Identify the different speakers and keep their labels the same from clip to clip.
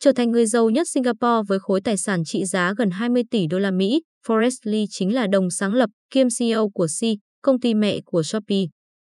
Speaker 1: trở thành người giàu nhất Singapore với khối tài sản trị giá gần 20 tỷ đô la Mỹ. Forrest Lee chính là đồng sáng lập kiêm CEO của Sea, công ty mẹ của Shopee.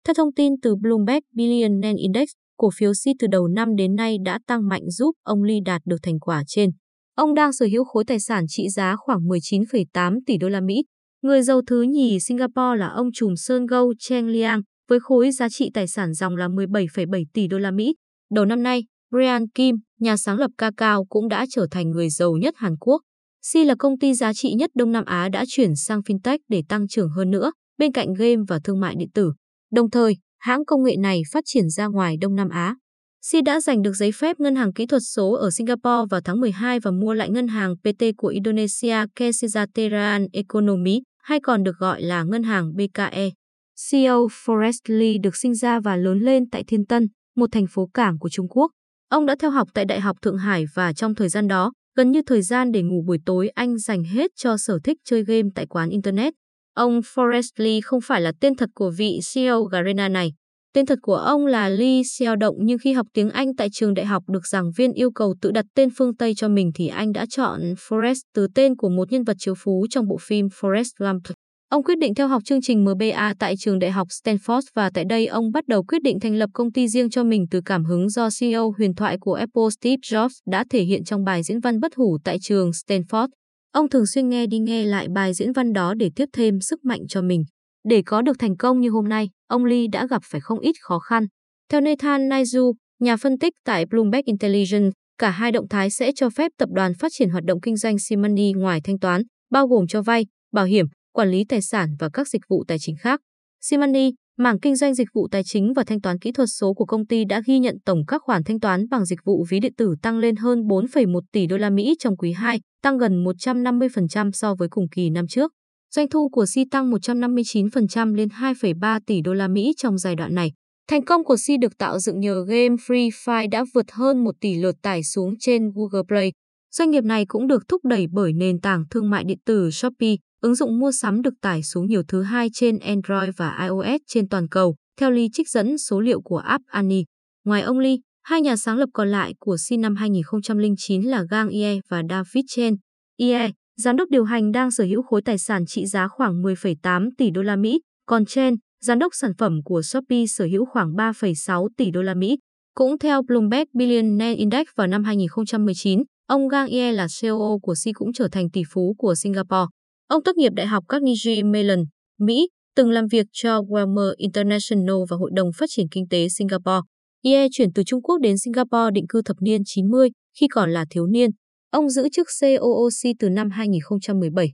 Speaker 1: Theo thông tin từ Bloomberg Billionaire Index, cổ phiếu Sea từ đầu năm đến nay đã tăng mạnh giúp ông Lee đạt được thành quả trên. Ông đang sở hữu khối tài sản trị giá khoảng 19,8 tỷ đô la Mỹ. Người giàu thứ nhì Singapore là ông trùm Sơn Gâu Cheng Liang với khối giá trị tài sản dòng là 17,7 tỷ đô la Mỹ. Đầu năm nay, Brian Kim, nhà sáng lập Kakao cũng đã trở thành người giàu nhất Hàn Quốc. Si là công ty giá trị nhất Đông Nam Á đã chuyển sang fintech để tăng trưởng hơn nữa, bên cạnh game và thương mại điện tử. Đồng thời, hãng công nghệ này phát triển ra ngoài Đông Nam Á. Si đã giành được giấy phép ngân hàng kỹ thuật số ở Singapore vào tháng 12 và mua lại ngân hàng PT của Indonesia Kesejahteraan Economy, hay còn được gọi là ngân hàng BKE. CEO Forrest Lee được sinh ra và lớn lên tại Thiên Tân, một thành phố cảng của Trung Quốc. Ông đã theo học tại Đại học Thượng Hải và trong thời gian đó, gần như thời gian để ngủ buổi tối anh dành hết cho sở thích chơi game tại quán Internet. Ông Forrest Lee không phải là tên thật của vị CEO Garena này. Tên thật của ông là Lee Xiao Động nhưng khi học tiếng Anh tại trường đại học được giảng viên yêu cầu tự đặt tên phương Tây cho mình thì anh đã chọn Forrest từ tên của một nhân vật chiếu phú trong bộ phim Forrest Gump. Ông quyết định theo học chương trình MBA tại trường đại học Stanford và tại đây ông bắt đầu quyết định thành lập công ty riêng cho mình từ cảm hứng do CEO huyền thoại của Apple Steve Jobs đã thể hiện trong bài diễn văn bất hủ tại trường Stanford. Ông thường xuyên nghe đi nghe lại bài diễn văn đó để tiếp thêm sức mạnh cho mình. Để có được thành công như hôm nay, ông Lee đã gặp phải không ít khó khăn. Theo Nathan Naizu, nhà phân tích tại Bloomberg Intelligence, cả hai động thái sẽ cho phép tập đoàn phát triển hoạt động kinh doanh Simony ngoài thanh toán, bao gồm cho vay, bảo hiểm, quản lý tài sản và các dịch vụ tài chính khác. Simani, mảng kinh doanh dịch vụ tài chính và thanh toán kỹ thuật số của công ty đã ghi nhận tổng các khoản thanh toán bằng dịch vụ ví điện tử tăng lên hơn 4,1 tỷ đô la Mỹ trong quý 2, tăng gần 150% so với cùng kỳ năm trước. Doanh thu của Si tăng 159% lên 2,3 tỷ đô la Mỹ trong giai đoạn này. Thành công của Si được tạo dựng nhờ game Free Fire đã vượt hơn 1 tỷ lượt tải xuống trên Google Play. Doanh nghiệp này cũng được thúc đẩy bởi nền tảng thương mại điện tử Shopee, ứng dụng mua sắm được tải xuống nhiều thứ hai trên Android và iOS trên toàn cầu, theo Lee trích dẫn số liệu của App Annie. Ngoài ông Lee, hai nhà sáng lập còn lại của sinh năm 2009 là Gang Ye và David Chen. Ye, giám đốc điều hành đang sở hữu khối tài sản trị giá khoảng 10,8 tỷ đô la Mỹ, còn Chen, giám đốc sản phẩm của Shopee sở hữu khoảng 3,6 tỷ đô la Mỹ. Cũng theo Bloomberg Billionaire Index vào năm 2019, ông Gang Ye là CEO của Si cũng trở thành tỷ phú của Singapore. Ông tốt nghiệp Đại học Carnegie Mellon, Mỹ, từng làm việc cho Walmer International và Hội đồng Phát triển Kinh tế Singapore. Ye chuyển từ Trung Quốc đến Singapore định cư thập niên 90 khi còn là thiếu niên. Ông giữ chức COOC từ năm 2017.